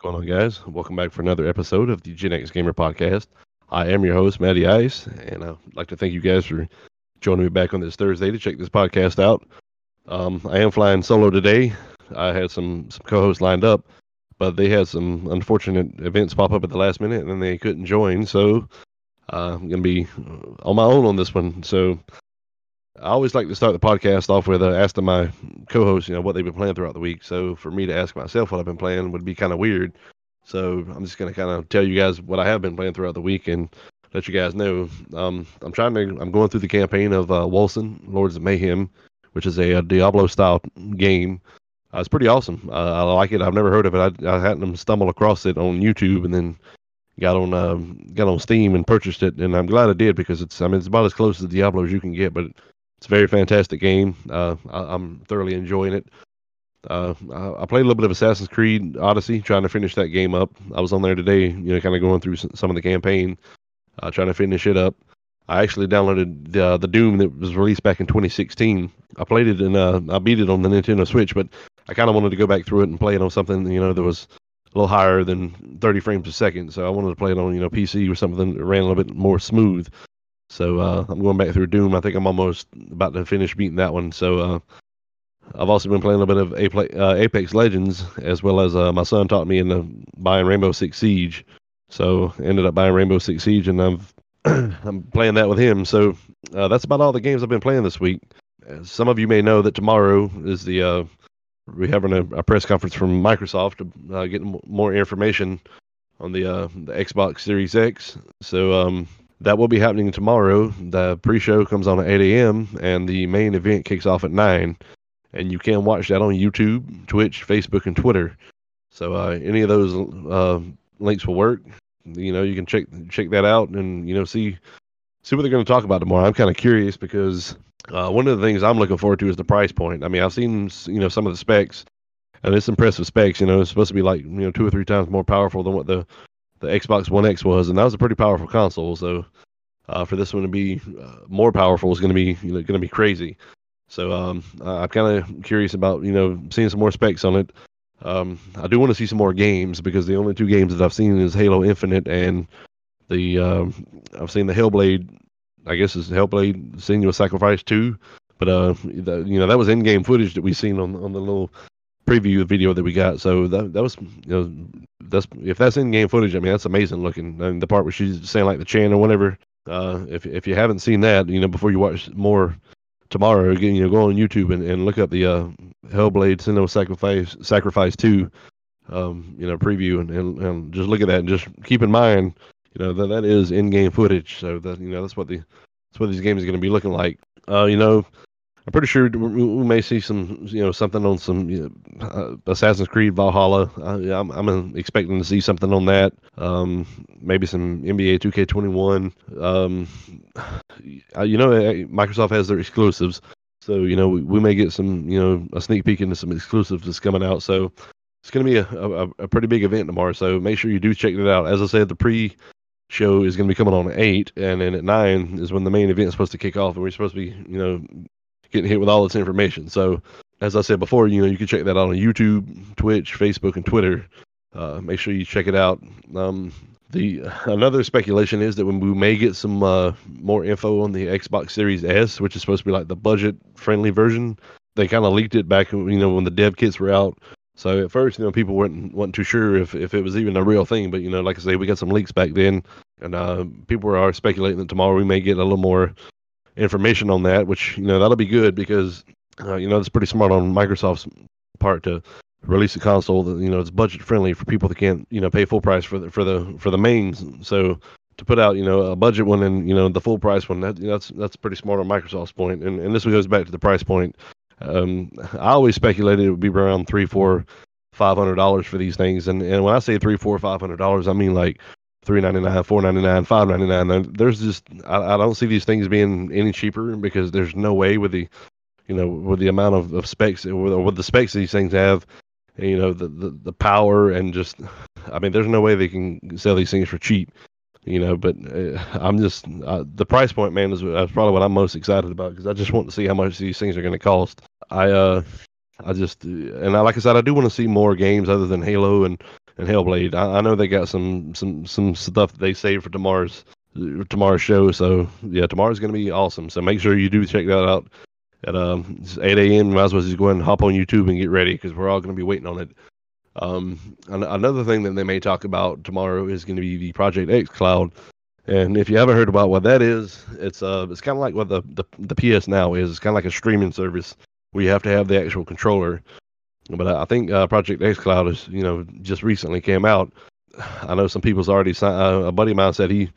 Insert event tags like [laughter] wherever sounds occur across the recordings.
going on, guys? Welcome back for another episode of the Gen X Gamer Podcast. I am your host, Matty Ice, and I'd like to thank you guys for joining me back on this Thursday to check this podcast out. Um, I am flying solo today. I had some, some co hosts lined up, but they had some unfortunate events pop up at the last minute and they couldn't join. So uh, I'm going to be on my own on this one. So I always like to start the podcast off with uh, asking my co-hosts, you know, what they've been playing throughout the week. So for me to ask myself what I've been playing would be kind of weird. So I'm just gonna kind of tell you guys what I have been playing throughout the week and let you guys know. Um, I'm trying to, I'm going through the campaign of uh, Lords of Mayhem, which is a, a Diablo style game. Uh, it's pretty awesome. Uh, I like it. I've never heard of it. I, I hadn't stumbled across it on YouTube and then got on uh, got on Steam and purchased it, and I'm glad I did because it's I mean it's about as close to Diablo as you can get, but it's a very fantastic game. Uh, I, am thoroughly enjoying it. Uh, I, I, played a little bit of Assassin's Creed Odyssey, trying to finish that game up. I was on there today, you know, kind of going through some of the campaign, uh, trying to finish it up. I actually downloaded the uh, the Doom that was released back in 2016. I played it and uh, I beat it on the Nintendo Switch, but I kind of wanted to go back through it and play it on something you know that was a little higher than 30 frames a second. So I wanted to play it on you know PC or something that ran a little bit more smooth. So uh, I'm going back through Doom. I think I'm almost about to finish beating that one. So uh, I've also been playing a bit of uh, Apex Legends, as well as uh, my son taught me into buying Rainbow Six Siege. So ended up buying Rainbow Six Siege, and I've [clears throat] I'm playing that with him. So uh, that's about all the games I've been playing this week. Some of you may know that tomorrow is the we're having a, a, press conference from Microsoft to get more information on the the Xbox Series X. So um, that will be happening tomorrow. The pre-show comes on at 8 a.m. and the main event kicks off at 9. And you can watch that on YouTube, Twitch, Facebook, and Twitter. So uh, any of those uh, links will work. You know, you can check check that out and you know see see what they're going to talk about tomorrow. I'm kind of curious because uh, one of the things I'm looking forward to is the price point. I mean, I've seen you know some of the specs, and it's impressive specs. You know, it's supposed to be like you know two or three times more powerful than what the the Xbox One X was, and that was a pretty powerful console. So uh, for this one to be uh, more powerful is going to be you know going to be crazy. So um, I'm kind of curious about you know seeing some more specs on it. Um, I do want to see some more games because the only two games that I've seen is Halo Infinite and the um, I've seen the Hellblade. I guess is Hellblade Senua's Sacrifice two, but uh, the, you know that was in-game footage that we seen on on the little preview the video that we got. So that that was you know that's if that's in game footage. I mean that's amazing looking. I mean, the part where she's saying like the chant or whatever. Uh, if if you haven't seen that, you know before you watch more tomorrow, again you know go on YouTube and, and look up the uh, Hellblade Senua Sacrifice Sacrifice two. Um, you know preview and, and, and just look at that and just keep in mind you know that that is in game footage. So that you know that's what the that's what these games are going to be looking like. Uh, you know, I'm pretty sure we may see some, you know, something on some you know, uh, Assassin's Creed Valhalla. I, am I'm, I'm expecting to see something on that. Um, maybe some NBA 2K21. Um, you know, Microsoft has their exclusives, so you know we, we, may get some, you know, a sneak peek into some exclusives that's coming out. So it's going to be a, a, a pretty big event tomorrow. So make sure you do check it out. As I said, the pre show is going to be coming on at eight, and then at nine is when the main event is supposed to kick off, and we're supposed to be, you know, getting hit with all this information. So, as I said before, you know, you can check that out on YouTube, Twitch, Facebook, and Twitter. Uh, make sure you check it out. Um, the [laughs] another speculation is that when we may get some uh, more info on the Xbox Series S, which is supposed to be like the budget-friendly version. They kind of leaked it back, you know, when the dev kits were out. So at first, you know, people weren't weren't too sure if, if it was even a real thing. But you know, like I say, we got some leaks back then, and uh, people are speculating that tomorrow we may get a little more information on that, which you know that'll be good because uh, you know it's pretty smart on Microsoft's part to release a console that you know it's budget friendly for people that can't you know pay full price for the for the for the mains. So to put out you know a budget one and you know the full price one, that, that's that's pretty smart on Microsoft's point. And and this goes back to the price point. Um, I always speculated it would be around three, four, five hundred dollars for these things. And and when I say three, four, five hundred dollars, I mean like three ninety nine, four ninety nine, five ninety nine. There's just I, I don't see these things being any cheaper because there's no way with the you know with the amount of, of specs or with the specs these things have, and, you know the, the the power and just I mean there's no way they can sell these things for cheap. You know, but uh, I'm just uh, the price point, man, is, is probably what I'm most excited about because I just want to see how much these things are going to cost. I uh I just and I, like I said, I do want to see more games other than Halo and and Hellblade. I, I know they got some some some stuff they saved for tomorrow's tomorrow's show. So yeah, tomorrow's gonna be awesome. So make sure you do check that out at um 8 a.m. Might as well just go and hop on YouTube and get ready because we're all gonna be waiting on it. Um, another thing that they may talk about tomorrow is going to be the Project xCloud. And if you haven't heard about what that is, it's uh it's kind of like what the, the the PS Now is. It's kind of like a streaming service where you have to have the actual controller. But I think uh, Project xCloud is you know just recently came out. [sighs] I know some people's already signed. Uh, a buddy of mine said he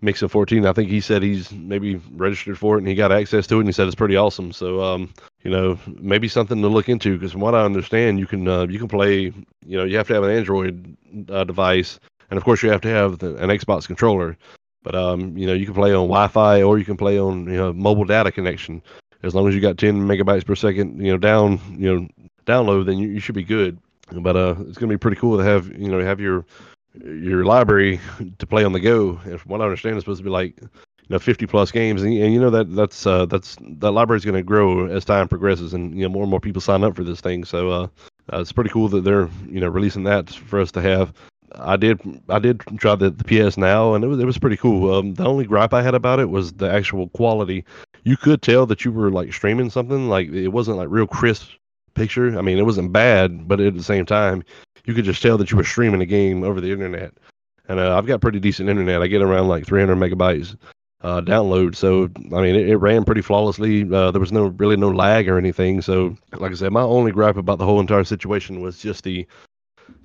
Mixing 14. I think he said he's maybe registered for it and he got access to it and he said it's pretty awesome. So, um, you know, maybe something to look into because from what I understand, you can uh, you can play. You know, you have to have an Android uh, device and of course you have to have the, an Xbox controller. But um, you know, you can play on Wi-Fi or you can play on you know mobile data connection. As long as you got 10 megabytes per second, you know, down, you know, download, then you, you should be good. But uh, it's gonna be pretty cool to have you know have your your library to play on the go. And from what I understand, it's supposed to be like you know 50 plus games, and, and you know that that's uh, that's that library is going to grow as time progresses, and you know more and more people sign up for this thing. So uh, uh, it's pretty cool that they're you know releasing that for us to have. I did I did try the, the PS Now, and it was it was pretty cool. Um, the only gripe I had about it was the actual quality. You could tell that you were like streaming something, like it wasn't like real crisp picture. I mean, it wasn't bad, but at the same time, you could just tell that you were streaming a game over the internet. And uh, I've got pretty decent internet. I get around like 300 megabytes uh, download. So I mean, it, it ran pretty flawlessly. Uh, there was no really no lag or anything. So like I said, my only gripe about the whole entire situation was just the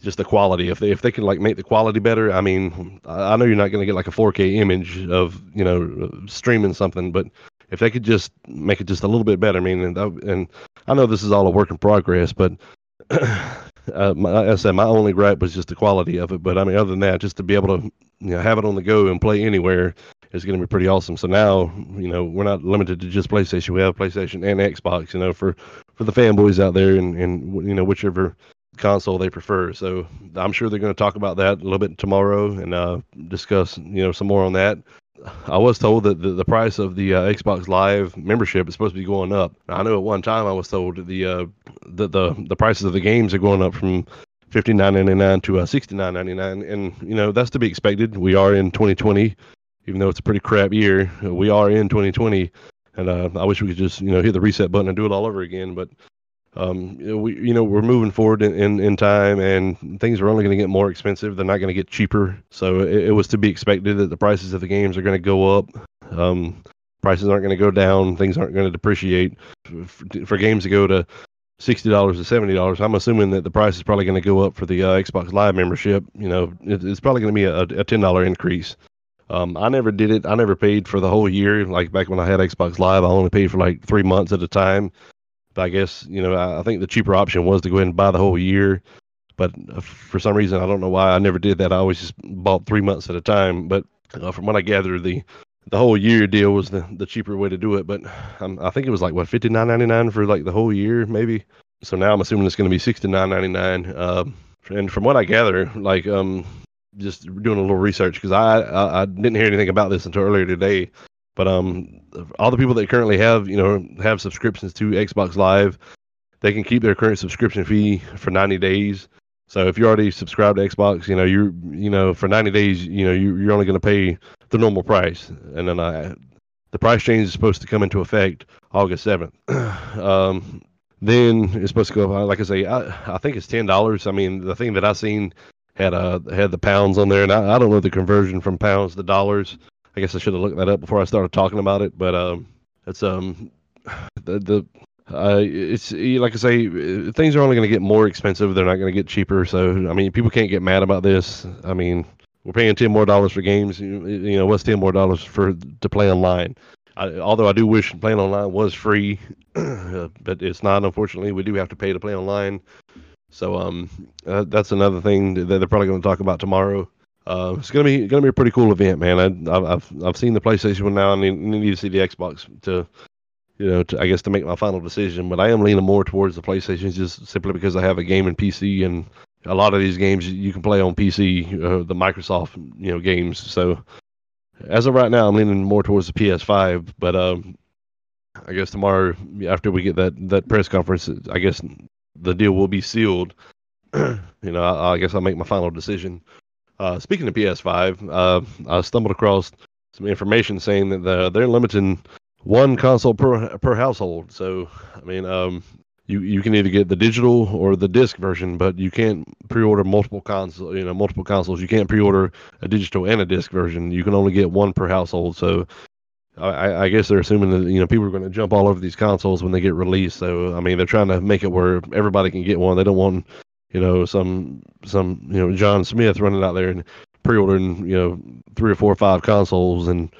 just the quality. If they if they can like make the quality better, I mean, I know you're not going to get like a 4K image of you know streaming something, but if they could just make it just a little bit better, I mean, and, and I know this is all a work in progress, but [clears throat] uh, my, like I said, my only gripe was just the quality of it. But I mean, other than that, just to be able to you know have it on the go and play anywhere is going to be pretty awesome. So now, you know, we're not limited to just PlayStation. We have PlayStation and Xbox. You know, for for the fanboys out there, and and you know whichever console they prefer. So I'm sure they're going to talk about that a little bit tomorrow and uh, discuss you know some more on that. I was told that the, the price of the uh, Xbox Live membership is supposed to be going up. I know at one time I was told the uh, the, the the prices of the games are going up from fifty nine ninety nine to uh, sixty nine ninety nine, and you know that's to be expected. We are in 2020, even though it's a pretty crap year. We are in 2020, and uh, I wish we could just you know hit the reset button and do it all over again. But um, we you know we're moving forward in, in, in time and things are only going to get more expensive. They're not going to get cheaper. So it, it, was to be expected that the prices of the games are going to go up. Um, prices aren't going to go down. Things aren't going to depreciate for, for, games to go to $60 to $70 i'm assuming that the price is probably going to go up for the uh, xbox live membership. You know it, it's probably going to be a, a $10 increase. Um, I never did it. I never paid for the whole year. Like back when I had Xbox Live, I only paid for like three months at a time. But I guess you know I, I think the cheaper option was to go ahead and buy the whole year. But uh, for some reason, I don't know why I never did that. I always just bought three months at a time. But uh, from what I gather, the the whole year deal was the, the cheaper way to do it. But um, I think it was like what fifty nine ninety nine for like the whole year, maybe. So now I'm assuming it's going to be sixty nine ninety nine. Uh, and from what I gather, like um, just doing a little research because I, I I didn't hear anything about this until earlier today. But um, all the people that currently have you know have subscriptions to Xbox Live, they can keep their current subscription fee for 90 days. So if you already subscribed to Xbox, you know you're you know for 90 days, you know you, you're only going to pay the normal price, and then uh, the price change is supposed to come into effect August 7th. [clears throat] um, then it's supposed to go up. like I say, I, I think it's ten dollars. I mean, the thing that I seen had uh had the pounds on there, and I, I don't know the conversion from pounds to dollars. I guess I should have looked that up before I started talking about it. But um, it's um, [sighs] the the uh, it's like I say, things are only going to get more expensive. They're not going to get cheaper. So I mean, people can't get mad about this. I mean, we're paying ten more dollars for games. You, you know, what's ten more dollars for to play online? I, although I do wish playing online was free, [clears throat] but it's not. Unfortunately, we do have to pay to play online. So um, uh, that's another thing that they're probably going to talk about tomorrow. Uh, it's gonna be gonna be a pretty cool event, man. I, have I've seen the PlayStation one now, and I need to see the Xbox to, you know, to, I guess to make my final decision. But I am leaning more towards the PlayStation just simply because I have a game in PC, and a lot of these games you can play on PC, uh, the Microsoft you know games. So as of right now, I'm leaning more towards the PS5. But um, I guess tomorrow after we get that that press conference, I guess the deal will be sealed. [clears throat] you know, I, I, guess I'll make my final decision. Uh, speaking of PS5, uh, I stumbled across some information saying that the, they're limiting one console per per household. So, I mean, um, you you can either get the digital or the disc version, but you can't pre-order multiple consoles. You know, multiple consoles. You can't pre-order a digital and a disc version. You can only get one per household. So, I, I guess they're assuming that you know people are going to jump all over these consoles when they get released. So, I mean, they're trying to make it where everybody can get one. They don't want you know some some you know John Smith running out there and pre-ordering you know three or four or five consoles and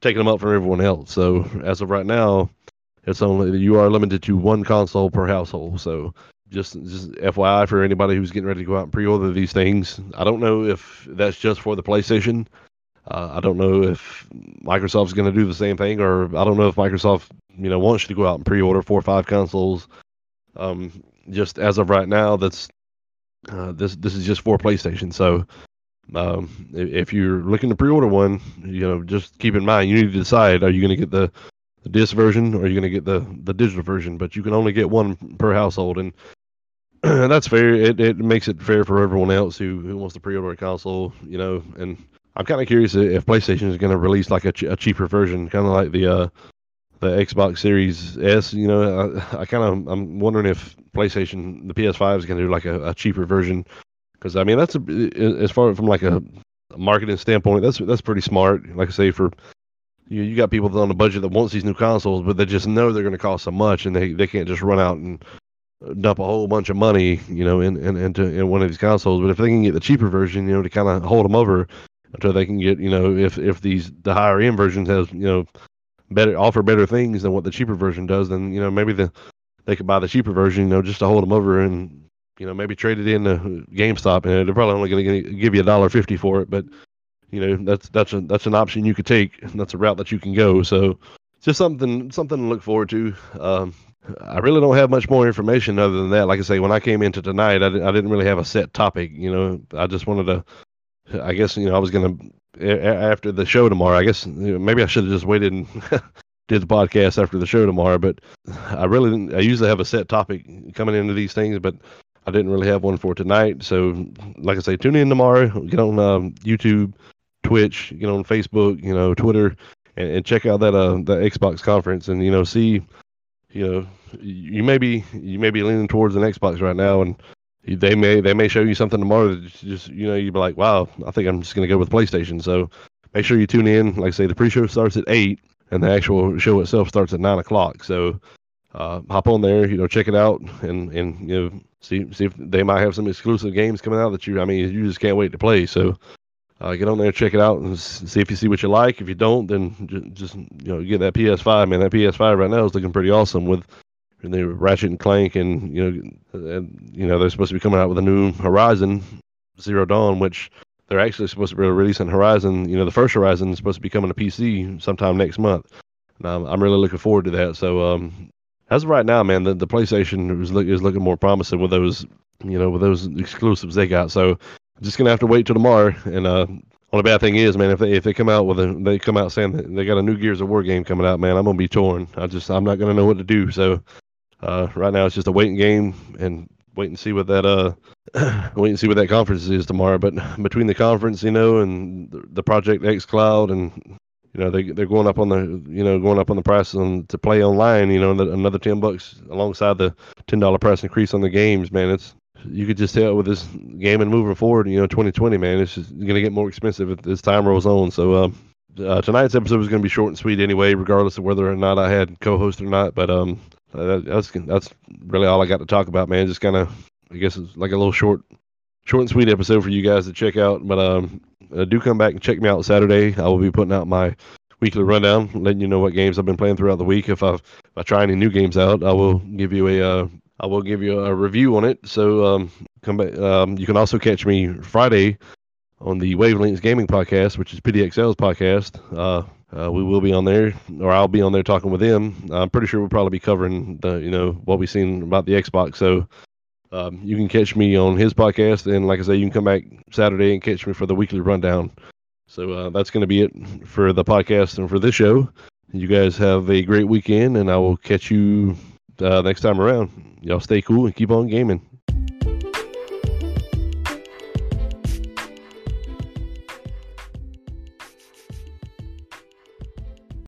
taking them up from everyone else. So, as of right now it's only you are limited to one console per household. So just just FYI for anybody who's getting ready to go out and pre-order these things. I don't know if that's just for the PlayStation. Uh, I don't know if Microsoft's going to do the same thing, or I don't know if Microsoft you know wants you to go out and pre-order four or five consoles. Um, just as of right now, that's uh, this this is just for PlayStation. So um, if you're looking to pre-order one, you know, just keep in mind you need to decide: are you going to get the the disc version or you're going to get the the digital version but you can only get one per household and [clears throat] that's fair it, it makes it fair for everyone else who, who wants to pre-order a console you know and i'm kind of curious if playstation is going to release like a, ch- a cheaper version kind of like the uh the xbox series s you know i, I kind of i'm wondering if playstation the ps5 is going to do like a, a cheaper version because i mean that's a, as far from like a marketing standpoint that's that's pretty smart like i say for you you got people on a budget that wants these new consoles, but they just know they're going to cost so much, and they they can't just run out and dump a whole bunch of money, you know, in, in into in one of these consoles. But if they can get the cheaper version, you know, to kind of hold them over until they can get, you know, if if these the higher end versions has, you know, better offer better things than what the cheaper version does, then you know maybe the they could buy the cheaper version, you know, just to hold them over and you know maybe trade it in to GameStop, and they're probably only going to give you a dollar fifty for it, but you know that's that's a that's an option you could take. and That's a route that you can go. So just something something to look forward to. Um, I really don't have much more information other than that. Like I say, when I came into tonight, I, I didn't really have a set topic. You know, I just wanted to. I guess you know I was gonna after the show tomorrow. I guess maybe I should have just waited and [laughs] did the podcast after the show tomorrow. But I really didn't. I usually have a set topic coming into these things, but I didn't really have one for tonight. So, like I say, tune in tomorrow. Get on um, YouTube, Twitch, get on Facebook, you know, Twitter, and, and check out that uh the Xbox conference and you know see, you know, you may be you may be leaning towards an Xbox right now, and they may they may show you something tomorrow that just you know you'd be like, wow, I think I'm just gonna go with PlayStation. So make sure you tune in. Like I say, the pre-show starts at eight, and the actual show itself starts at nine o'clock. So uh, hop on there, you know, check it out, and and you know see see if they might have some exclusive games coming out that you I mean you just can't wait to play. So uh, get on there, check it out, and see if you see what you like. If you don't, then just, you know get that PS5. Man, that PS5 right now is looking pretty awesome with the Ratchet and Clank, and you know, and, you know they're supposed to be coming out with a new Horizon Zero Dawn, which they're actually supposed to be releasing Horizon. You know, the first Horizon is supposed to be coming to PC sometime next month. And I'm, I'm really looking forward to that. So um, as of right now, man, the, the PlayStation is, look, is looking more promising with those you know with those exclusives they got. So I'm just gonna have to wait till tomorrow. And uh, only bad thing is, man, if they if they come out with a they come out saying they got a new Gears of War game coming out, man, I'm gonna be torn. I just I'm not gonna know what to do. So uh, right now it's just a waiting game and wait and see what that uh [clears throat] wait and see what that conference is tomorrow. But [laughs] between the conference, you know, and the the Project xCloud and you know they they're going up on the you know going up on the price on to play online you know another 10 bucks alongside the $10 price increase on the games man it's you could just tell with this game and moving forward, you know, 2020, man, it's just going to get more expensive as time rolls on. So, um, uh, tonight's episode was going to be short and sweet anyway, regardless of whether or not I had co-host or not. But um, uh, that's that's really all I got to talk about, man. Just kind of, I guess it's like a little short, short and sweet episode for you guys to check out. But um, uh, do come back and check me out Saturday. I will be putting out my weekly rundown, letting you know what games I've been playing throughout the week. If I if I try any new games out, I will give you a uh, I will give you a review on it. So um, come back. Um, you can also catch me Friday on the Wavelengths Gaming Podcast, which is PDXL's podcast. Uh, uh, we will be on there, or I'll be on there talking with them. I'm pretty sure we'll probably be covering the, you know, what we've seen about the Xbox. So um, you can catch me on his podcast, and like I say, you can come back Saturday and catch me for the weekly rundown. So uh, that's going to be it for the podcast and for this show. You guys have a great weekend, and I will catch you uh, next time around. Y'all stay cool and keep on gaming.